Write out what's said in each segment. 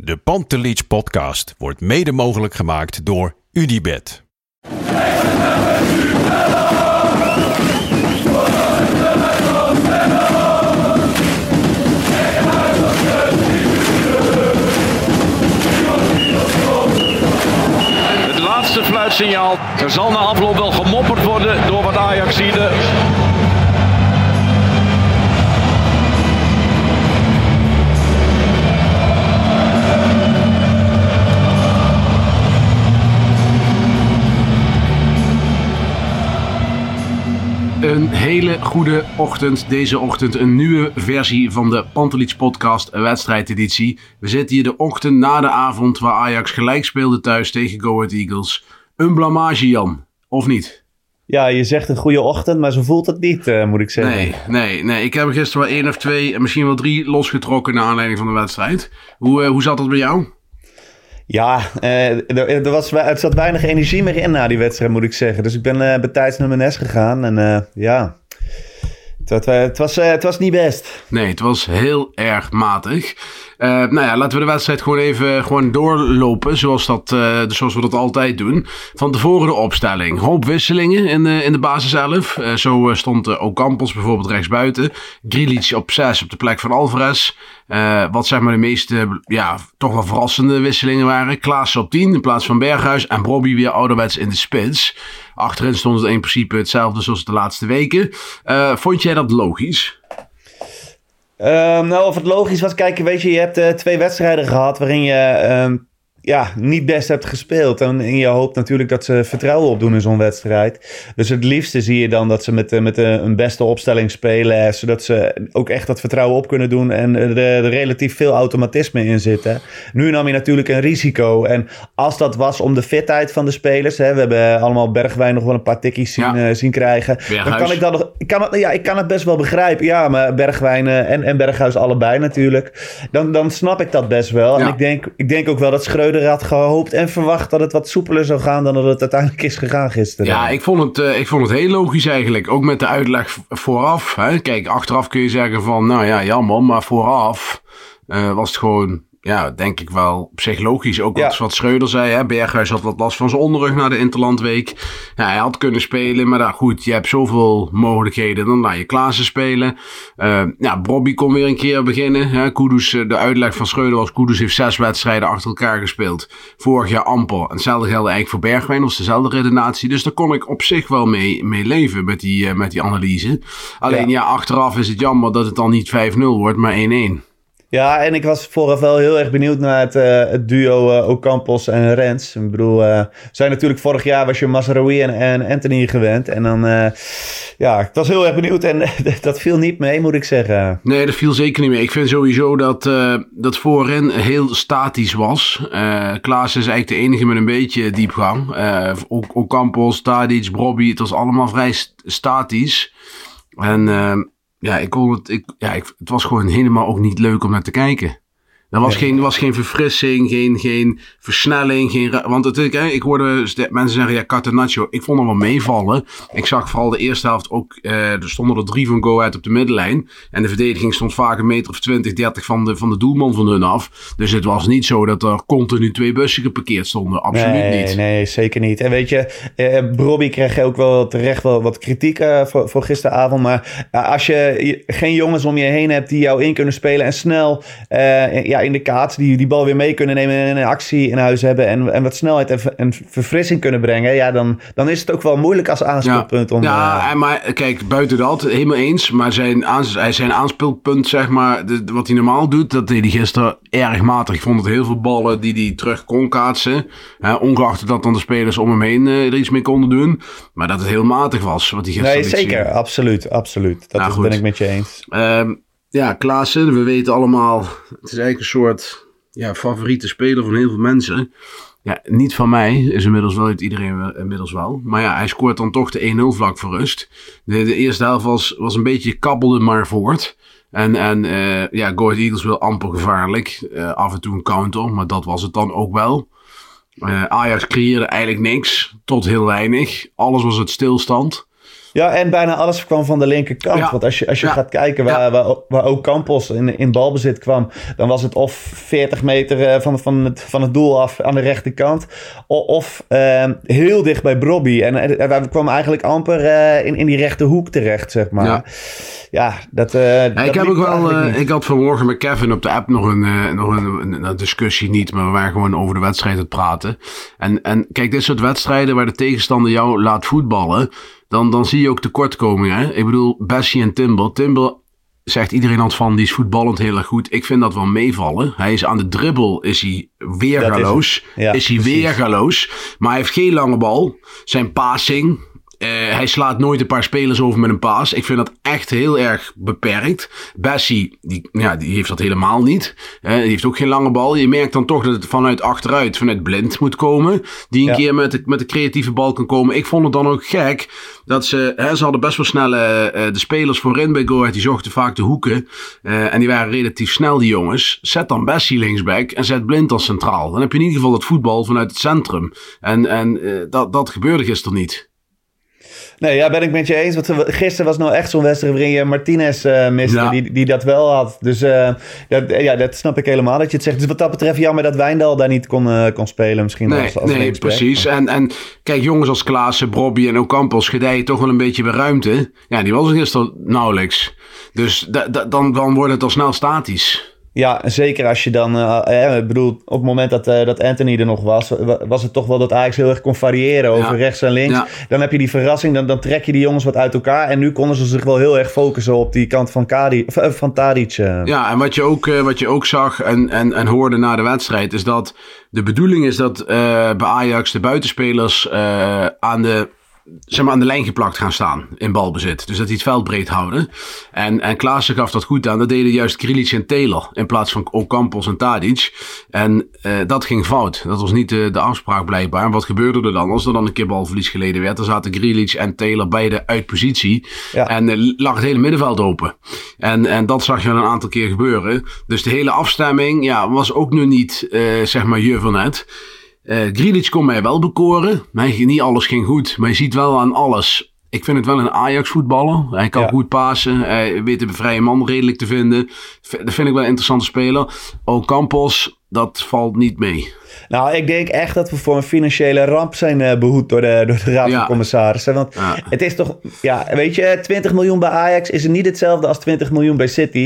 De Pantelich podcast wordt mede mogelijk gemaakt door Unibed. Het laatste fluitsignaal. Er zal na afloop wel gemopperd worden door wat Ajaxide. Een hele goede ochtend. Deze ochtend een nieuwe versie van de Pantelits podcast wedstrijdeditie. We zitten hier de ochtend na de avond waar Ajax gelijk speelde thuis tegen Go Ahead Eagles. Een blamage Jan, of niet? Ja, je zegt een goede ochtend, maar zo voelt het niet, eh, moet ik zeggen. Nee, nee, nee. Ik heb er gisteren wel één of twee en misschien wel drie losgetrokken naar aanleiding van de wedstrijd. Hoe, eh, hoe zat dat bij jou? Ja, eh, er, er, was, er zat weinig energie meer in na die wedstrijd, moet ik zeggen. Dus ik ben uh, betijds naar mijn nest gegaan en uh, ja, het, het, was, het was niet best. Nee, het was heel erg matig. Uh, nou ja, laten we de wedstrijd gewoon even gewoon doorlopen. Zoals, dat, uh, zoals we dat altijd doen. Van tevoren de opstelling. Hoop wisselingen in de, in de basis 11. Uh, zo stond Ocampos bijvoorbeeld rechtsbuiten. Grilic op 6 op de plek van Alvarez. wat zeg maar de meeste, ja, toch wel verrassende wisselingen waren. Klaas op 10 in plaats van Berghuis. En Bobby weer ouderwets in de spits. Achterin stond het in principe hetzelfde zoals de laatste weken. vond jij dat logisch? Uh, nou, of het logisch was, kijk, weet je, je hebt uh, twee wedstrijden gehad waarin je uh, ja, niet best hebt gespeeld. En, en je hoopt natuurlijk dat ze vertrouwen opdoen in zo'n wedstrijd. Dus het liefste zie je dan dat ze met, met een beste opstelling spelen. Zodat ze ook echt dat vertrouwen op kunnen doen. En er, er relatief veel automatisme in zitten. Nu nam je natuurlijk een risico. En als dat was om de fitheid van de spelers. Hè, we hebben allemaal Bergwijn nog wel een paar tikkies zien, ja. uh, zien krijgen. Berghuis. Dan kan ik dat nog. Ik kan, het, ja, ik kan het best wel begrijpen. Ja, maar Bergwijn en, en Berghuis allebei natuurlijk. Dan, dan snap ik dat best wel. Ja. En ik denk, ik denk ook wel dat Schreuder had gehoopt en verwacht dat het wat soepeler zou gaan dan dat het uiteindelijk is gegaan gisteren. Ja, ik vond het, uh, ik vond het heel logisch eigenlijk. Ook met de uitleg vooraf. Hè. Kijk, achteraf kun je zeggen van, nou ja, jammer, maar vooraf uh, was het gewoon ja, denk ik wel op zich logisch. Ook wat, ja. wat Schreuder zei. Hè? Berghuis had wat last van zijn onderrug na de Interlandweek. Ja, hij had kunnen spelen. Maar nou, goed, je hebt zoveel mogelijkheden. Dan laat je Klaassen spelen. Uh, ja, Bobby kon weer een keer beginnen. Hè? Kudus, de uitleg van Schreuder was... Kudus heeft zes wedstrijden achter elkaar gespeeld. Vorig jaar amper. En hetzelfde geldt eigenlijk voor Bergwijn. Dat was dezelfde redenatie. Dus daar kon ik op zich wel mee, mee leven met die, uh, met die analyse. Alleen ja. ja, achteraf is het jammer dat het dan niet 5-0 wordt, maar 1-1. Ja, en ik was vooraf wel heel erg benieuwd naar het, uh, het duo uh, Ocampos en Rens. Ik bedoel, uh, zijn natuurlijk vorig jaar was je Mazraoui en, Anthony gewend. En dan, ja, ik was heel erg benieuwd en dat viel niet mee, moet ik zeggen. Nee, dat viel zeker niet mee. Ik vind sowieso dat, dat voorin heel statisch was. Klaas is eigenlijk de enige met een beetje diepgang. Ocampos, Tadic, Bobby, het was allemaal vrij statisch. En ja, ik kon het, ik, ja, ik, het was gewoon helemaal ook niet leuk om naar te kijken. Er was, geen, was geen verfrissing, geen, geen versnelling. Geen, want het, ik, ik hoorde mensen zeggen, ja, Catenaccio. Ik vond hem wel meevallen. Ik zag vooral de eerste helft ook, uh, er stonden er drie van Go Ahead op de middenlijn. En de verdediging stond vaak een meter of 20, 30 van de, van de doelman van hun af. Dus het was niet zo dat er continu twee bussen geparkeerd stonden. Absoluut nee, niet. Nee, zeker niet. En weet je, uh, Bobby kreeg ook wel terecht wel wat kritiek uh, voor, voor gisteravond. Maar als je geen jongens om je heen hebt die jou in kunnen spelen en snel ja, in de kaats die die bal weer mee kunnen nemen en een actie in huis hebben en, en wat snelheid en, en verfrissing kunnen brengen, ja, dan, dan is het ook wel moeilijk als aanspeelpunt. Ja, om, ja uh... maar kijk, buiten dat, helemaal eens, maar zijn, aans, zijn aanspeelpunt, zeg maar, de, wat hij normaal doet, dat deed hij gisteren erg matig. Ik vond het heel veel ballen die hij terug kon kaatsen, hè, ongeacht dat dan de spelers om hem heen uh, er iets mee konden doen, maar dat het heel matig was wat hij gisteren Nee, zeker, absoluut, absoluut. Dat Nou, is, ben ik met je eens. Um, ja, Klaassen, we weten allemaal, het is eigenlijk een soort ja, favoriete speler van heel veel mensen. Ja, niet van mij, is inmiddels wel uit iedereen inmiddels wel. Maar ja, hij scoort dan toch de 1-0 vlak voor rust. De, eerste helft was, was een beetje kabbelde maar voort. En, en eh, ja, Eagles wil amper gevaarlijk. Eh, af en toe een counter, maar dat was het dan ook wel. Eh, Ajax creëerde eigenlijk niks, tot heel weinig. Alles was het stilstand. Ja, en bijna alles kwam van de linkerkant. Ja. Want als je, als je Ja. gaat kijken waar, Ja. waar, waar ook Campos in, in balbezit kwam, dan was het of 40 meter eh, van, van, het, van het doel af aan de rechterkant, of eh, heel dicht bij Brobby. En eh, wij kwamen eigenlijk amper eh, in, in die rechterhoek terecht, zeg maar. Ja. Ja, dat. eh, ik heb ook wel. eh, ik had vanmorgen met Kevin op de app nog een, eh, nog een, een, een discussie niet, maar we waren gewoon over de wedstrijd aan het praten. En, en kijk, dit soort wedstrijden waar de tegenstander jou laat voetballen, dan, dan zie je ook tekortkomingen. Hè? Ik bedoel, Bessie en Timber. Timber zegt iedereen altijd van, die is voetballend heel erg goed. Ik vind dat wel meevallen. Hij is aan de dribbel, is hij weergaloos. Ja, is hij precies. weergaloos. Maar hij heeft geen lange bal. Zijn passing, eh, hij slaat nooit een paar spelers over met een paas. Ik vind dat echt heel erg beperkt. Bessie, die, ja, die heeft dat helemaal niet. Eh, die heeft ook geen lange bal. Je merkt dan toch dat het vanuit achteruit, vanuit blind moet komen. Die een Ja. keer met de, met de creatieve bal kan komen. Ik vond het dan ook gek dat ze, hè, ze hadden best wel snel eh, de spelers voorin bij Go Ahead. Die zochten vaak de hoeken. En die waren relatief snel, die jongens. Zet dan Bessie linksback en zet blind als centraal. Dan heb je in ieder geval het voetbal vanuit het centrum. En, en dat, dat gebeurde gisteren niet. Nee, ja, ben ik met je eens. Want gisteren was nou echt zo'n wedstrijd waarin je Martinez eh miste, Ja. die, die dat wel had. Dus eh, dat, ja, dat snap ik helemaal dat je het zegt. Dus wat dat betreft jammer dat Wijndal daar niet kon, eh, kon spelen misschien Nee, als, als nee precies. En, en kijk, jongens als Klaassen, Brobby en Ocampos gedijen toch wel een beetje bij ruimte. Ja, die was er gisteren nauwelijks. Dus da- da- dan, dan wordt het al snel statisch. Ja, zeker als je dan... eh, eh, ik bedoel, op het moment dat, eh, dat Anthony er nog was... wa- was het toch wel dat Ajax heel erg kon variëren over Ja. rechts en links. Ja. Dan heb je die verrassing, dan, dan trek je die jongens wat uit elkaar. En nu konden ze zich wel heel erg focussen op die kant van, Kadi, eh, van Tadic. eh. Ja, en wat je ook, eh, wat je ook zag en, en, en hoorde na de wedstrijd... is dat de bedoeling is dat eh, bij Ajax de buitenspelers eh, aan de... Zeg maar aan de lijn geplakt gaan staan in balbezit. Dus dat die het veld breed houden. En, en Klaassen gaf dat goed aan. Dat deden juist Krilic en Taylor. In plaats van Ocampos en Tadic. En eh, dat ging fout. Dat was niet de, de afspraak blijkbaar. En wat gebeurde er dan? Als er dan een keer balverlies geleden werd. Dan zaten Krilic en Taylor beide uit positie. Ja. En eh, lag het hele middenveld open. En, en dat zag je een aantal keer gebeuren. Dus de hele afstemming ja, was ook nu niet, eh, zeg maar, je Grealish kon mij wel bekoren. Niet alles ging goed, maar je ziet wel aan alles. Ik vind het wel een Ajax voetballer. Hij kan Ja. goed pasen. Hij weet de vrije man redelijk te vinden. Dat vind ik wel een interessante speler. Ook Campos, dat valt niet mee. Nou, ik denk echt dat we voor een financiële ramp zijn eh, behoed door de, door de Raad Ja. van Commissarissen. Want Ja. het is toch, ja, weet je, 20 miljoen bij Ajax is niet hetzelfde als 20 miljoen bij City.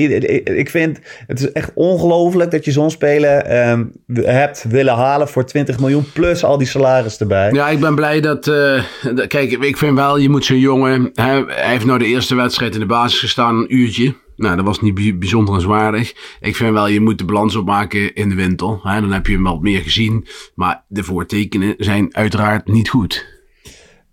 Ik- vind, het is echt ongelooflijk dat je zo'n speler ehm, hebt willen halen voor 20 miljoen plus al die salaris erbij. Ja, ik ben blij dat. eh, dat- kijk, ik vind wel, je moet zo'n jongen. Hè, hij heeft nou de eerste wedstrijd in de basis gestaan, een uurtje. Nou, dat was niet bij- bijzonder en zwaardig. Ik vind wel, je moet de balans opmaken in de winter. Hè, dan heb je hem wat meer gezien. Maar de voortekenen zijn uiteraard niet goed.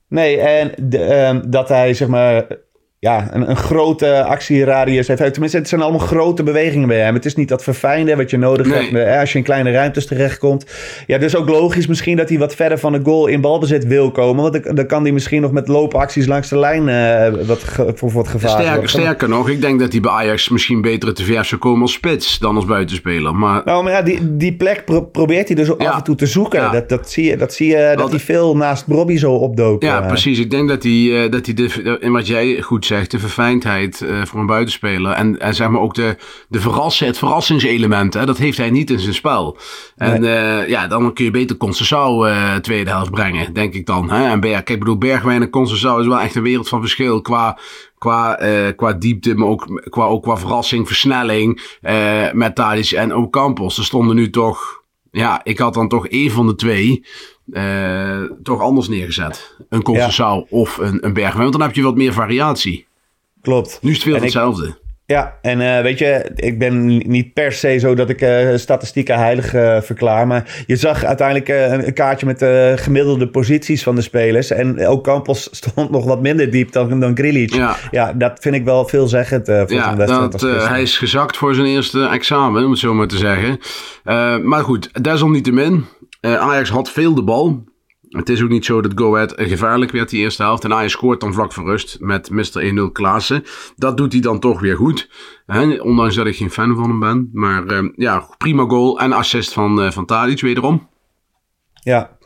Nee, en ehm, dat hij zeg maar ja, een, een grote actieradius heeft. Tenminste, het zijn allemaal grote bewegingen bij hem. Het is niet dat verfijnde wat je nodig Nee. hebt hè, als je in kleine ruimtes terechtkomt. Ja, dus ook logisch misschien dat hij wat verder van de goal in balbezit wil komen. Want dan, kan hij misschien nog met loopacties langs de lijn eh, wat voor, het gevaar Sterker, sterker nog, ik denk dat hij bij Ajax misschien beter te ver zou komen als spits dan als buitenspeler. Maar Nou, maar ja, die, die plek pro- probeert hij dus Ja. af en toe te zoeken. Ja. Dat, dat zie je, dat, zie je dat hij veel naast Robbie zo opdook. Ja, eh. precies. Ik denk dat hij, eh, dat hij de, in wat jij goed zegt, de verfijndheid eh, voor een buitenspeler. En, en zeg maar ook de, de verrassen, het verrassingselement, hè, dat heeft hij niet in zijn spel. En eh, ja, dan kun je beter Concessao eh tweede helft brengen, denk ik dan. Hè? En Berg, kijk, ik bedoel, Bergwijn en Concessao is wel echt een wereld van verschil qua, qua, qua diepte, maar ook qua, ook qua verrassing, versnelling eh, met Tadic en Ocampos. Er stonden nu toch, ja, ik had dan toch één van de twee eh, toch anders neergezet. Een Concessao of een, een Bergwijn, want dan heb je wat meer variatie. Klopt. Nu is het veel En ik- hetzelfde. Ja, en uh, weet je, ik ben niet per se zo dat ik uh, statistieken heilig verklaar. Maar je zag uiteindelijk een, kaartje met de gemiddelde posities van de spelers. En ook Campos stond nog wat minder diep dan, dan Grilic. Ja. ja, dat vind ik wel veelzeggend voor ja, wedstrijd. Dat, hij is gezakt voor zijn eerste examen, om het zo maar te zeggen. maar goed, desalniettemin. Ajax had veel de bal. Het is ook niet zo dat Go Ahead gevaarlijk werd die eerste helft. En Ajax scoort dan vlak voor rust met Mr. 1-0 Klaassen. Dat doet hij dan toch weer goed. Hè? Ondanks dat ik geen fan van hem ben. Maar uh, ja, prima goal en assist van, uh, van Tadic wederom. Ja,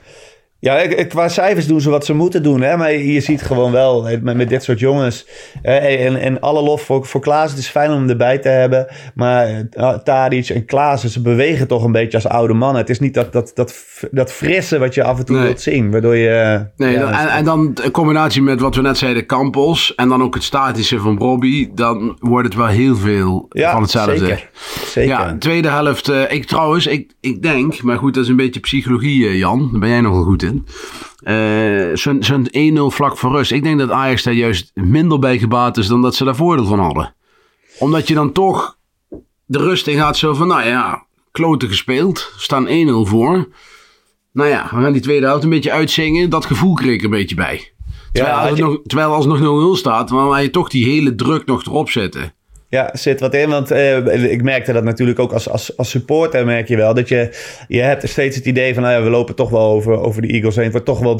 ja, qua cijfers doen ze wat ze moeten doen. Hè? Maar je ziet gewoon wel met, met dit soort jongens. En, en alle lof voor, voor Klaas. Het is fijn om hem erbij te hebben. Maar uh, Tadic en Klaas, ze bewegen toch een beetje als oude mannen. Het is niet dat, dat, dat, dat frisse wat je af en toe wilt zien. Waardoor je... Eh, nee, ja, en, en, dan in combinatie met wat we net zeiden, Campos. En dan ook het statische van Bobby. Dan wordt het wel heel veel van hetzelfde. Zeker. zeker. Ja, tweede helft. Uh, ik trouwens, ik, ik denk, maar goed, dat is een beetje psychologie, Jan. Daar ben jij nogal goed in. Uh, Zo'n 1-0 vlak voor rust. Ik denk dat Ajax daar juist minder bij gebaat is dan dat ze daar voordeel van hadden. Omdat je dan toch de rust in gaat zo van, nou ja, kloten gespeeld. Staan 1-0 voor. Nou ja, we gaan die tweede helft een beetje uitzingen. Dat gevoel kreeg ik een beetje bij. Terwijl, ja, als, nog, terwijl als nog 0-0 staat, dan je toch die hele druk nog erop zetten. Ja, zit wat in. Want uh, ik merkte dat natuurlijk ook als, als, als supporter merk je wel. Dat je, je hebt steeds het idee van, nou ja, we lopen toch wel over, over de Eagles heen. Het wordt toch wel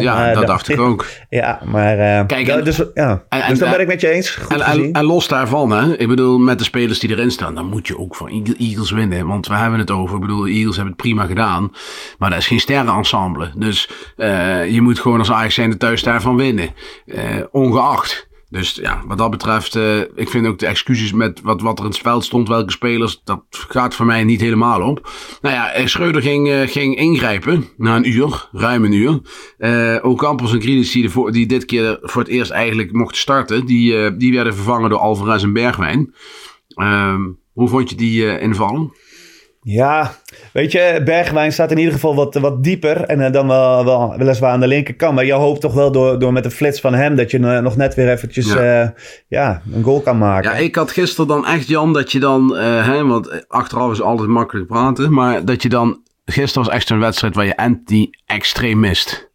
3-4-0. Ja, dat dacht ik ook. Ja, maar uh, Kijk, en, dus, ja. En, dus dan ben ik met je eens. Goed en, en, los daarvan, hè. Ik bedoel, met de spelers die erin staan, dan moet je ook van Eagles winnen. Want we hebben het over. Ik bedoel, de Eagles hebben het prima gedaan. Maar dat is geen sterrenensemble. Dus je moet gewoon als Ajax zijn de thuis daarvan winnen. ongeacht. Dus ja, wat dat betreft, uh, ik vind ook de excuses met wat, wat er in het veld stond, welke spelers, dat gaat voor mij niet helemaal op. Nou ja, eh, Schreuder ging, uh, ging ingrijpen na een uur, ruim een uur. Uh, ook Campos en de, die dit keer voor het eerst eigenlijk mochten starten, die, die werden vervangen door Alvarez en Bergwijn. Ehm, hoe vond je die invallen? Ja, weet je, Bergwijn staat in ieder geval wat, wat dieper. En uh, dan wel, wel weliswaar aan de linkerkant. Maar je hoopt toch wel door, door met de flits van hem... dat je uh, nog net weer eventjes ja. Uh, ja. een goal kan maken. Ja, ik had gisteren dan echt, Jan, dat je dan... hè, want achteraf is altijd makkelijk praten. Maar dat je dan... Gisteren was echt zo'n wedstrijd waar je anti-extreem mist.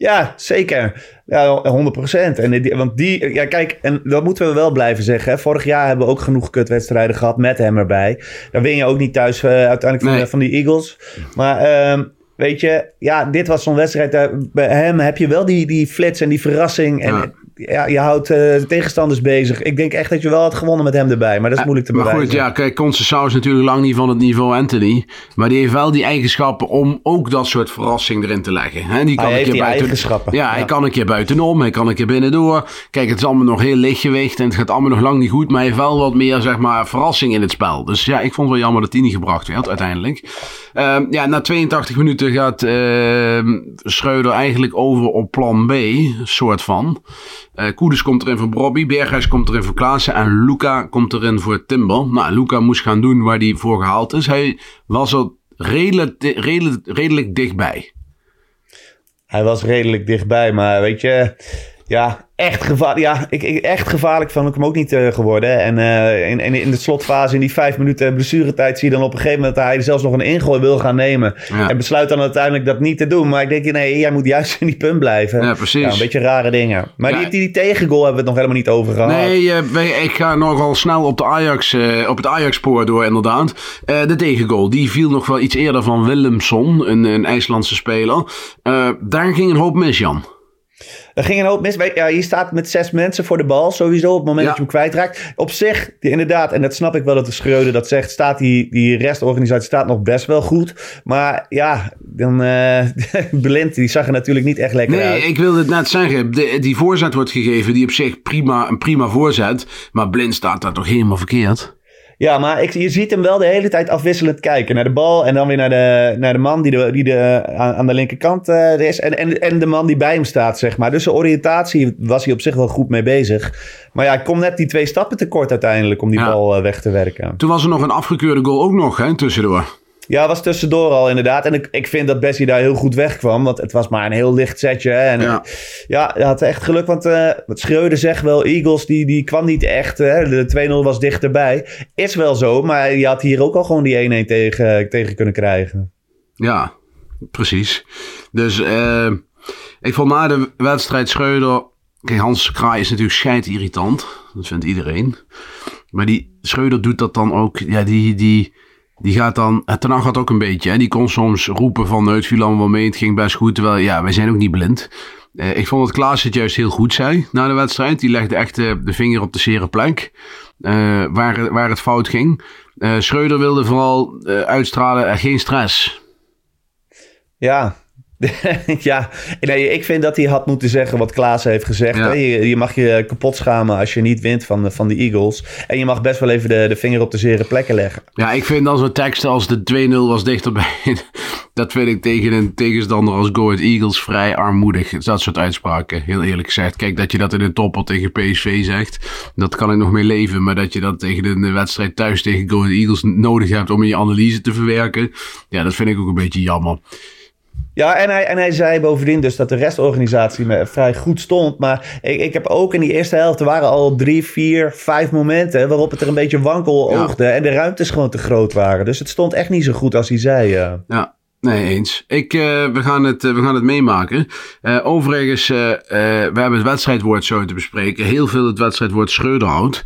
Ja, zeker. Ja, 100 procent. En want die, ja, kijk, en dat moeten we wel blijven zeggen. Hè. Vorig jaar hebben we ook genoeg kutwedstrijden gehad met hem erbij. Dan win je ook niet thuis uh, uiteindelijk van, van die Eagles. Maar um, weet je, ja, dit was zo'n wedstrijd. Bij hem heb je wel die, die flits en die verrassing. En ja ja, je houdt uh, tegenstanders bezig. Ik denk echt dat je wel had gewonnen met hem erbij. Maar dat is moeilijk te bewijzen. Maar goed, ja, kijk, Conceição is natuurlijk lang niet van het niveau Anthony. Maar die heeft wel die eigenschappen om ook dat soort verrassing erin te leggen. He, die kan hij een keer buiten, eigenschappen. Ja, ja, hij kan een keer buitenom. Hij kan een keer binnendoor. Kijk, het is allemaal nog heel lichtgewicht. En het gaat allemaal nog lang niet goed. Maar hij heeft wel wat meer, zeg maar, verrassing in het spel. Dus ja, ik vond het wel jammer dat hij niet gebracht werd uiteindelijk. Uh, ja, na 82 minuten gaat uh, Schreuder eigenlijk over op plan B. Soort van. Uh, Koeders komt erin voor Bobby, Berghuis komt erin voor Klaassen en Luca komt erin voor Timber. Nou, Luca moest gaan doen waar hij voor gehaald is. Hij was er redelijk, redelijk, redelijk dichtbij. Hij was redelijk dichtbij, maar weet je, ja, echt gevaarlijk. Ja, ik, ik, echt gevaarlijk ik hem ook niet uh, geworden. En uh, in, in, in de slotfase, in die vijf minuten blessuretijd, zie je dan op een gegeven moment dat hij zelfs nog een ingooi wil gaan nemen. En besluit dan uiteindelijk dat niet te doen. Maar ik denk, nee, jij moet juist in die punt blijven. Ja, precies. Ja, een beetje rare dingen. Maar die, die, die, tegengoal hebben we het nog helemaal niet over gehad. Nee, uh, ik ga nogal snel op, de Ajax, op het Ajax-spoor door, inderdaad. de tegengoal, die viel nog wel iets eerder van Willemson, een, een IJslandse speler. daar ging een hoop mis, Jan. Er ging een hoop mis. Ja, je staat met zes mensen voor de bal sowieso op het moment dat je hem kwijtraakt. Op zich, die, inderdaad, en dat snap ik wel dat de Schreuder dat zegt, staat die, die restorganisatie staat nog best wel goed. Maar ja, dan uh, Blind, die zag er natuurlijk niet echt lekker nee, uit. Nee, ik wilde het net zeggen. De, die voorzet wordt gegeven, die op zich prima, een prima voorzet. Maar Blind staat daar toch helemaal verkeerd? Ja, maar ik, je ziet hem wel de hele tijd afwisselend kijken. Naar de bal en dan weer naar de, naar de man die, de, die de, aan, aan de linkerkant uh, is. En, en, en de man die bij hem staat, zeg maar. Dus de oriëntatie was hij op zich wel goed mee bezig. Maar ja, ik kom net die twee stappen tekort uiteindelijk om die bal uh, weg te werken. Toen was er nog een afgekeurde goal ook nog, hè, tussendoor. Ja, was tussendoor al inderdaad. En ik, ik vind dat Bessie daar heel goed wegkwam. Want het was maar een heel licht setje. hè. En Ja. ja, hij had echt geluk. Want eh wat Schreuder zegt wel, Eagles die, die kwam niet echt. Hè. De 2-0 was dichterbij. Is wel zo, maar je had hier ook al gewoon die 1-1 tegen, tegen kunnen krijgen. Ja, precies. Dus eh, ik vond na de wedstrijd Schreuder... Kijk, Hans Kraai is natuurlijk schijt irritant. Dat vindt iedereen. Maar die Schreuder doet dat dan ook... Ja, die, die, die gaat dan... En Ten Hag gaat ook een beetje. Hè, die kon soms roepen van... "Nou, Het viel allemaal wel mee, het ging best goed. Terwijl, ja, wij zijn ook niet blind. Eh, ik vond dat Klaas het juist heel goed zei na de wedstrijd. Die legde echt de vinger op de zere plek. eh, waar, waar het fout ging. Eh Schreuder wilde vooral uitstralen... geen stress. Ja. ja, nee, ik vind dat hij had moeten zeggen wat Klaas heeft gezegd. Ja. Je, je mag je kapot schamen als je niet wint van, de- van de Eagles. En je mag best wel even de, de vinger op de zere plekken leggen. Ja, ik vind dan zo'n tekst als de 2-0 was dichterbij. Dat vind ik tegen een tegenstander als Go Ahead Eagles vrij armoedig. Dat soort uitspraken, heel eerlijk gezegd. Kijk, dat je dat in een topper tegen PSV zegt, dat kan ik nog mee leven. Maar dat je dat tegen een wedstrijd thuis tegen Go Ahead Eagles nodig hebt om in je analyse te verwerken. Ja, dat vind ik ook een beetje jammer. Ja, en hij, en hij zei bovendien dus dat de restorganisatie me vrij goed stond. Maar ik, ik heb ook in die eerste helft, er waren al drie, vier, vijf momenten waarop het er een beetje wankel Ja. oogde. En de ruimtes gewoon te groot waren. Dus het stond echt niet zo goed als hij zei. Ja, nee, eens. Ik, eh, we, gaan het, eh, we gaan het meemaken. Eh, overigens, we hebben het wedstrijdwoord zo te bespreken. Heel veel het wedstrijdwoord Schreuderhout.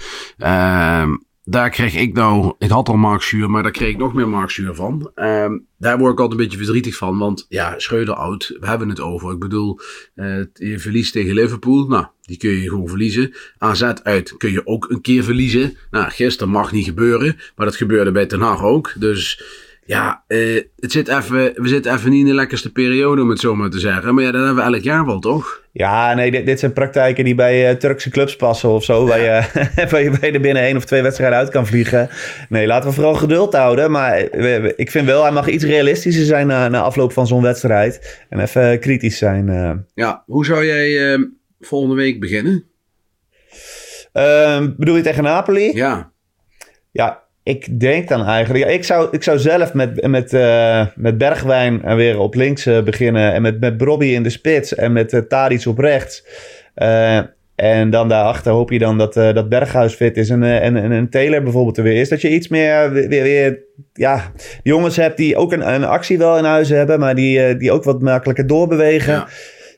Daar kreeg ik nou, ik had al markzuur, maar daar kreeg ik nog meer markzuur van. Ehm, daar word ik altijd een beetje verdrietig van, want ja, Schreuderhout, we hebben het over. Ik bedoel, eh, je verliest tegen Liverpool, nou, die kun je gewoon verliezen. AZ uit kun je ook een keer verliezen. Nou, gisteren mag niet gebeuren, maar dat gebeurde bij Ten Hag ook. Dus ja, eh, het zit even, we zitten even niet in de lekkerste periode, om het zo maar te zeggen. Maar ja, dat hebben we elk jaar wel, toch? Ja, nee, dit, dit zijn praktijken die bij eh, Turkse clubs passen of zo. Waar, je, waar je bij er binnen één of twee wedstrijden uit kan vliegen. Nee, laten we vooral geduld houden. Maar we- we- ik vind wel, hij mag iets realistischer zijn na, na afloop van zo'n wedstrijd. En even kritisch zijn. eh. Ja, hoe zou jij eh, volgende week beginnen? Ehm, bedoel je tegen Napoli? Ja, Ja, ik denk dan eigenlijk. ja, ik, zou, ik zou zelf met, met, eh, met Bergwijn en weer op links eh, beginnen. En met, met Brobby in de spits. En met uh, Tadic op rechts. En dan daarachter hoop je dan dat, dat Berghuis fit is. En, en, en, en Taylor bijvoorbeeld er weer is. Dat je iets meer weer, weer, weer, ja, jongens hebt die ook een, een actie wel in huis hebben. Maar die, die ook wat makkelijker doorbewegen. Ja.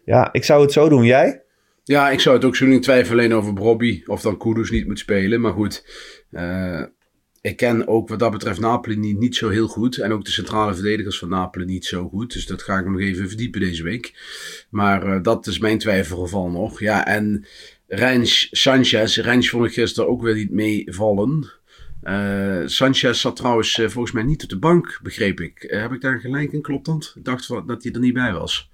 Ja. ik zou het zo doen. Jij? ja ik zou het ook zo niet twijfelen alleen over Brobby. Of dan Kudus niet moet spelen. Maar goed, ik ken ook wat dat betreft Napoli niet, niet zo heel goed. En ook de centrale verdedigers van Napoli niet zo goed. Dus dat ga ik nog even verdiepen deze week. Maar eh, dat is mijn twijfelgeval nog. Ja, en Rens Sanchez. Rens vond ik gisteren ook weer niet meevallen. Eh Sanchez zat trouwens eh, volgens mij niet op de bank, begreep ik. Heb ik daar gelijk in? Klopt dat? Ik dacht dat hij er niet bij was.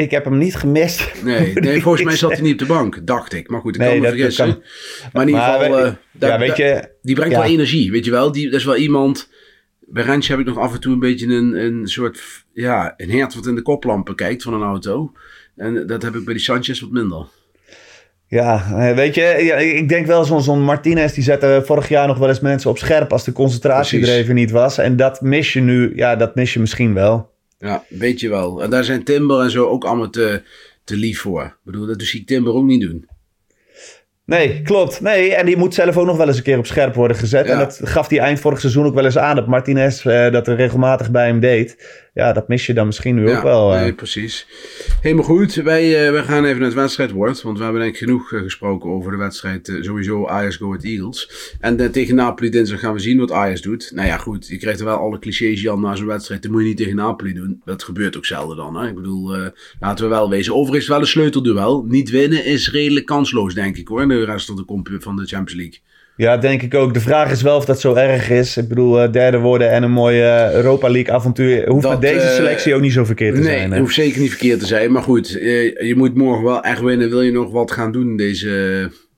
Ik heb hem niet gemist. Nee, nee volgens mij zat hij niet op de bank, dacht ik. Maar goed, ik Nee, kan me vergissen. kan. Maar in ieder geval, eh, daar- ja, weet daar- je... die brengt ja. wel energie, weet je wel. Die, dat is wel iemand... Bij Rensje heb ik nog af en toe een beetje een, een soort... Ja, een hert wat in de koplampen kijkt van een auto. En dat heb ik bij die Sanchez wat minder. Ja, eh, weet je, ja, ik denk wel zo'n zo'n Martinez, die zette vorig jaar nog wel eens mensen op scherp als de concentratie Precies. er even niet was. En dat mis je nu, ja, dat mis je misschien wel. Ja, weet je wel. En daar zijn Timber en zo ook allemaal te, te lief voor. Ik bedoel, dat zie ik Timber ook niet doen. Nee, klopt. Nee, en die moet zelf ook nog wel eens een keer op scherp worden gezet. Ja. En dat gaf hij eind vorig seizoen ook wel eens aan, dat Martinez eh, dat er regelmatig bij hem deed. Ja, dat mis je dan misschien nu ook wel. eh. nee, precies. Helemaal goed. Wij, eh, wij gaan even naar het wedstrijdwoord. Want we hebben denk ik genoeg eh, gesproken over de wedstrijd. eh, sowieso Ajax Go Ahead Eagles. En eh, tegen Napoli dinsdag gaan we zien wat Ajax doet. Nou ja, goed. Je krijgt er wel alle clichés, Jan, na zo'n wedstrijd. Dat moet je niet tegen Napoli doen. Dat gebeurt ook zelden dan. Hè? Ik bedoel, eh, laten we wel wezen. Overigens wel een sleutelduel. Niet winnen is redelijk kansloos, denk ik hoor. De rest van de, comp- van de Champions League. Ja, denk ik ook. De vraag is wel of dat zo erg is. Ik bedoel, eh, derde worden en een mooi eh, Europa League avontuur. Hoeft Dat, met deze eh, selectie ook niet zo verkeerd te Nee, zijn. Hè? hoeft zeker niet verkeerd te zijn. Maar goed, eh, je moet morgen wel echt winnen. Wil je nog wat gaan doen in deze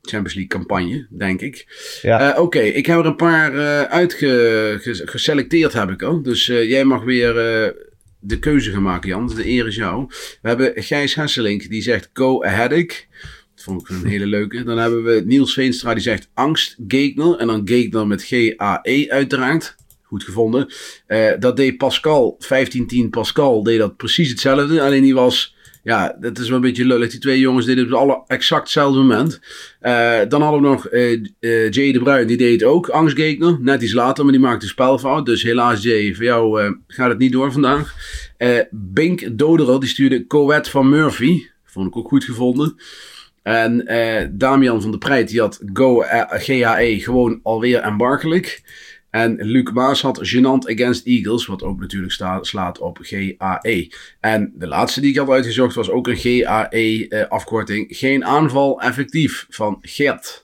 Champions League campagne, denk ik. Ja. Oké, ik heb er een paar eh uitgeselecteerd, heb ik al. Dus jij mag weer de keuze gaan maken, Jan. De eer is jou. We hebben Gijs Hesselink, die zegt Go Ahead. Dat vond ik een hele leuke. Dan hebben we Niels Veenstra, die zegt Angst Gegner. En dan Gegner met G-A-E uiteraard. goed gevonden. Eh, dat deed Pascal, 15-10 Pascal, deed dat precies hetzelfde. Alleen die was, ja, dat is wel een beetje lullig. Die twee jongens deden het op alle exact hetzelfde moment. Eh, dan hadden we nog eh, Jay de Bruin, die deed het ook. Angstgekner, net iets later, maar die maakte spelfout. Dus helaas Jay, voor jou gaat het niet door vandaag. Bink Doderer, die stuurde Coët van Murphy. Vond ik ook goed gevonden. En eh, Damian van der Preit, die had Go eh, GAE gewoon alweer embarkelijk. En Luc Maas had Genant Against Eagles, wat ook natuurlijk slaat op GAE. En de laatste die ik had uitgezocht was ook een GAE-afkorting. Geen aanval effectief van Gert.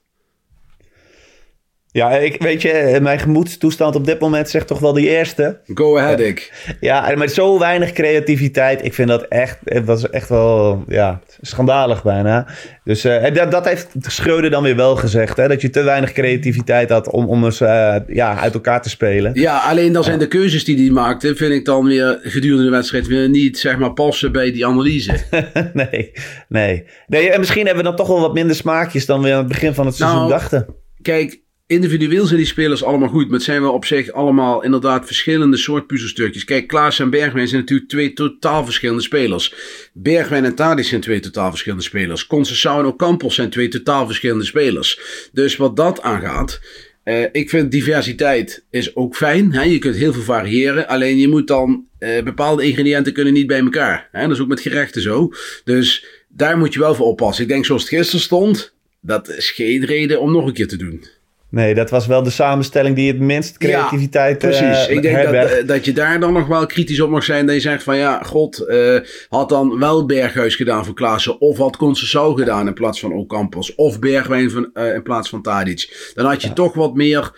Ja, ik, weet je, mijn gemoedstoestand op dit moment zegt toch wel die eerste. Go ahead, ik. Ja, en met zo weinig creativiteit. Ik vind dat echt, het was echt wel, ja, schandalig bijna. Dus eh, en dat, dat heeft Schreuder dan weer wel gezegd. Hè, dat je te weinig creativiteit had om, om eens eh, ja, uit elkaar te spelen. Ja, alleen dan zijn de keuzes die hij maakte, vind ik dan weer gedurende de wedstrijd weer niet, zeg maar, passen bij die analyse. nee, nee. nee. En misschien hebben we dan toch wel wat minder smaakjes dan we aan het begin van het seizoen Nou, dachten. Kijk, individueel zijn die spelers allemaal goed. Maar het zijn wel op zich allemaal inderdaad verschillende soort puzzelstukjes. Kijk, Klaas en Bergwijn zijn natuurlijk twee totaal verschillende spelers. Bergwijn en Tadic zijn twee totaal verschillende spelers. Conceição en Ocampos zijn twee totaal verschillende spelers. Dus wat dat aangaat... eh, ik vind diversiteit is ook fijn. Hè? Je kunt heel veel variëren. Alleen je moet dan... eh, bepaalde ingrediënten kunnen niet bij elkaar. Hè? Dat is ook met gerechten zo. Dus daar moet je wel voor oppassen. Ik denk zoals het gisteren stond... Dat is geen reden om nog een keer te doen. Nee, dat was wel de samenstelling die het minst creativiteit Ja, precies. eh, ik denk dat, eh, dat je daar dan nog wel kritisch op mag zijn. Dat je zegt van ja, god, eh, had dan wel Berghuis gedaan voor Klaassen. Of had Conceição gedaan in plaats van Ocampos. Of Bergwijn van, in plaats van Tadic. Dan had je toch wat meer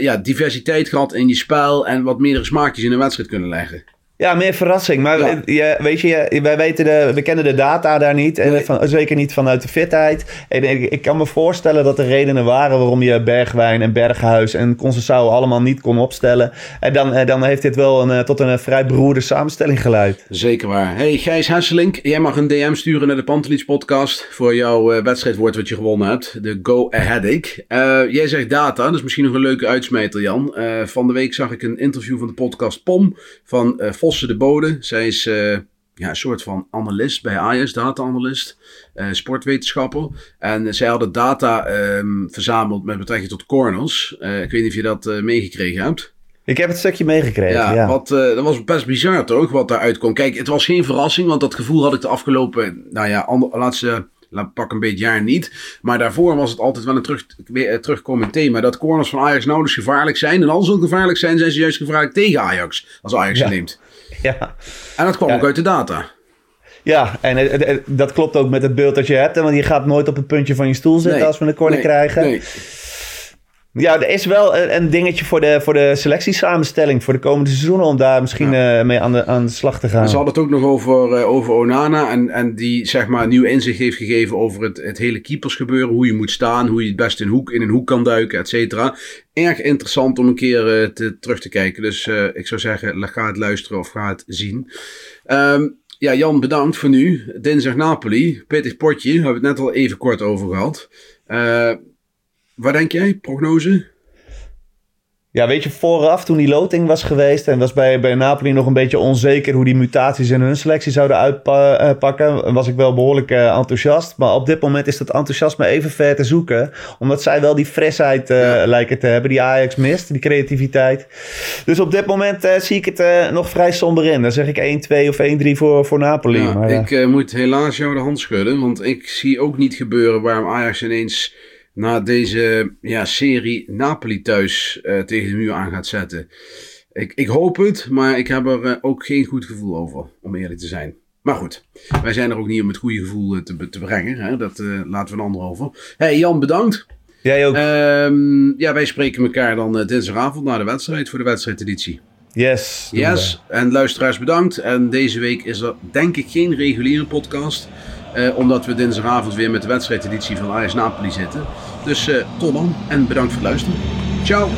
ja, diversiteit gehad in je spel. En wat meerdere smaakjes in een wedstrijd kunnen leggen. Ja, meer verrassing. Maar Ja. je, weet je, wij weten de, we kennen de data daar niet. En Nee. van, zeker niet vanuit de fitheid. En ik, ik kan me voorstellen dat er redenen waren waarom je Bergwijn en Berghuis en Conceição allemaal niet kon opstellen. En dan, eh, dan heeft dit wel een, eh, tot een eh, vrij beroerde samenstelling geleid. Zeker waar. Hey Gijs Hesselink, jij mag een DM sturen naar de Pantelich podcast voor jouw wedstrijdwoord wat je gewonnen hebt. De Go Ahead Ik. Jij zegt data, dat is misschien nog een leuke uitsmijter Jan. Van de week zag ik een interview van de podcast POM van eh De Bode. Zij is eh, ja, een soort van analist bij Ajax, data-analyst, eh, sportwetenschapper. En zij hadden data ehm, verzameld met betrekking tot corners. Eh, ik weet niet of je dat eh, meegekregen hebt. Ik heb het stukje meegekregen. Ja, Ja, Wat, eh, dat was best bizar toch, wat daaruit kwam. Kijk, het was geen verrassing, want dat gevoel had ik de afgelopen, nou ja, ander, laatste, laat pak een beetje jaar niet. Maar daarvoor was het altijd wel een terug, eh, terugkomend thema. Dat corners van Ajax nauwelijks gevaarlijk zijn. En als ze gevaarlijk zijn, zijn ze juist gevaarlijk tegen Ajax. Als Ajax Ja. neemt. Ja. En dat kwam Ja. ook uit de data. Ja, en eh, eh, dat klopt ook met het beeld dat je hebt. hè, Want je gaat nooit op het puntje van je stoel zitten Nee, als we een corner nee, krijgen. Nee. Ja, er is wel een, een dingetje voor de, voor de selectiesamenstelling voor de komende seizoenen om daar misschien eh, mee aan de, aan de slag te gaan. En ze hadden het ook nog over, eh, over Onana. En, en die zeg maar nieuw inzicht heeft gegeven over het, het hele keepersgebeuren. Hoe je moet staan, hoe je het best in, hoek, in een hoek kan duiken, et cetera. Erg interessant om een keer eh, te, terug te kijken. Dus ik zou zeggen, ga het luisteren of ga het zien. Ehm, ja, Jan, bedankt voor nu. Dinsdag Napoli, pittig potje. Daar hebben we het net al even kort over gehad. Eh waar denk jij? Prognose? Ja, weet je, vooraf toen die loting was geweest en was bij, bij Napoli nog een beetje onzeker hoe die mutaties in hun selectie zouden uitpakken, was ik wel behoorlijk eh, enthousiast. Maar op dit moment is dat enthousiasme even ver te zoeken, omdat zij wel die frisheid eh, Ja. lijken te hebben die Ajax mist, die creativiteit. Dus op dit moment eh, zie ik het eh, nog vrij somber in. Dan zeg ik 1-2 of 1-3 voor, voor Napoli. Ja, maar, eh, ik eh, moet helaas jou de hand schudden, want ik zie ook niet gebeuren waarom Ajax ineens na deze ja, serie Napoli thuis eh, tegen de muur aan gaat zetten. Ik, ik hoop het, maar ik heb er eh, ook geen goed gevoel over, om eerlijk te zijn. Maar goed, wij zijn er ook niet om het goede gevoel eh, te, te brengen. Hè? Dat laten we een ander over. Hey Jan, bedankt. Jij ook. Ehm, ja, wij spreken elkaar dan dinsdagavond na de wedstrijd voor de wedstrijdeditie. yes. we. Yes, en luisteraars bedankt. En deze week is er denk ik geen reguliere podcast. omdat we dinsdagavond weer met de wedstrijdeditie van Ajax Napoli zitten. Dus eh, kom aan en bedankt voor het luisteren. Ciao!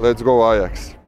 Let's go Ajax.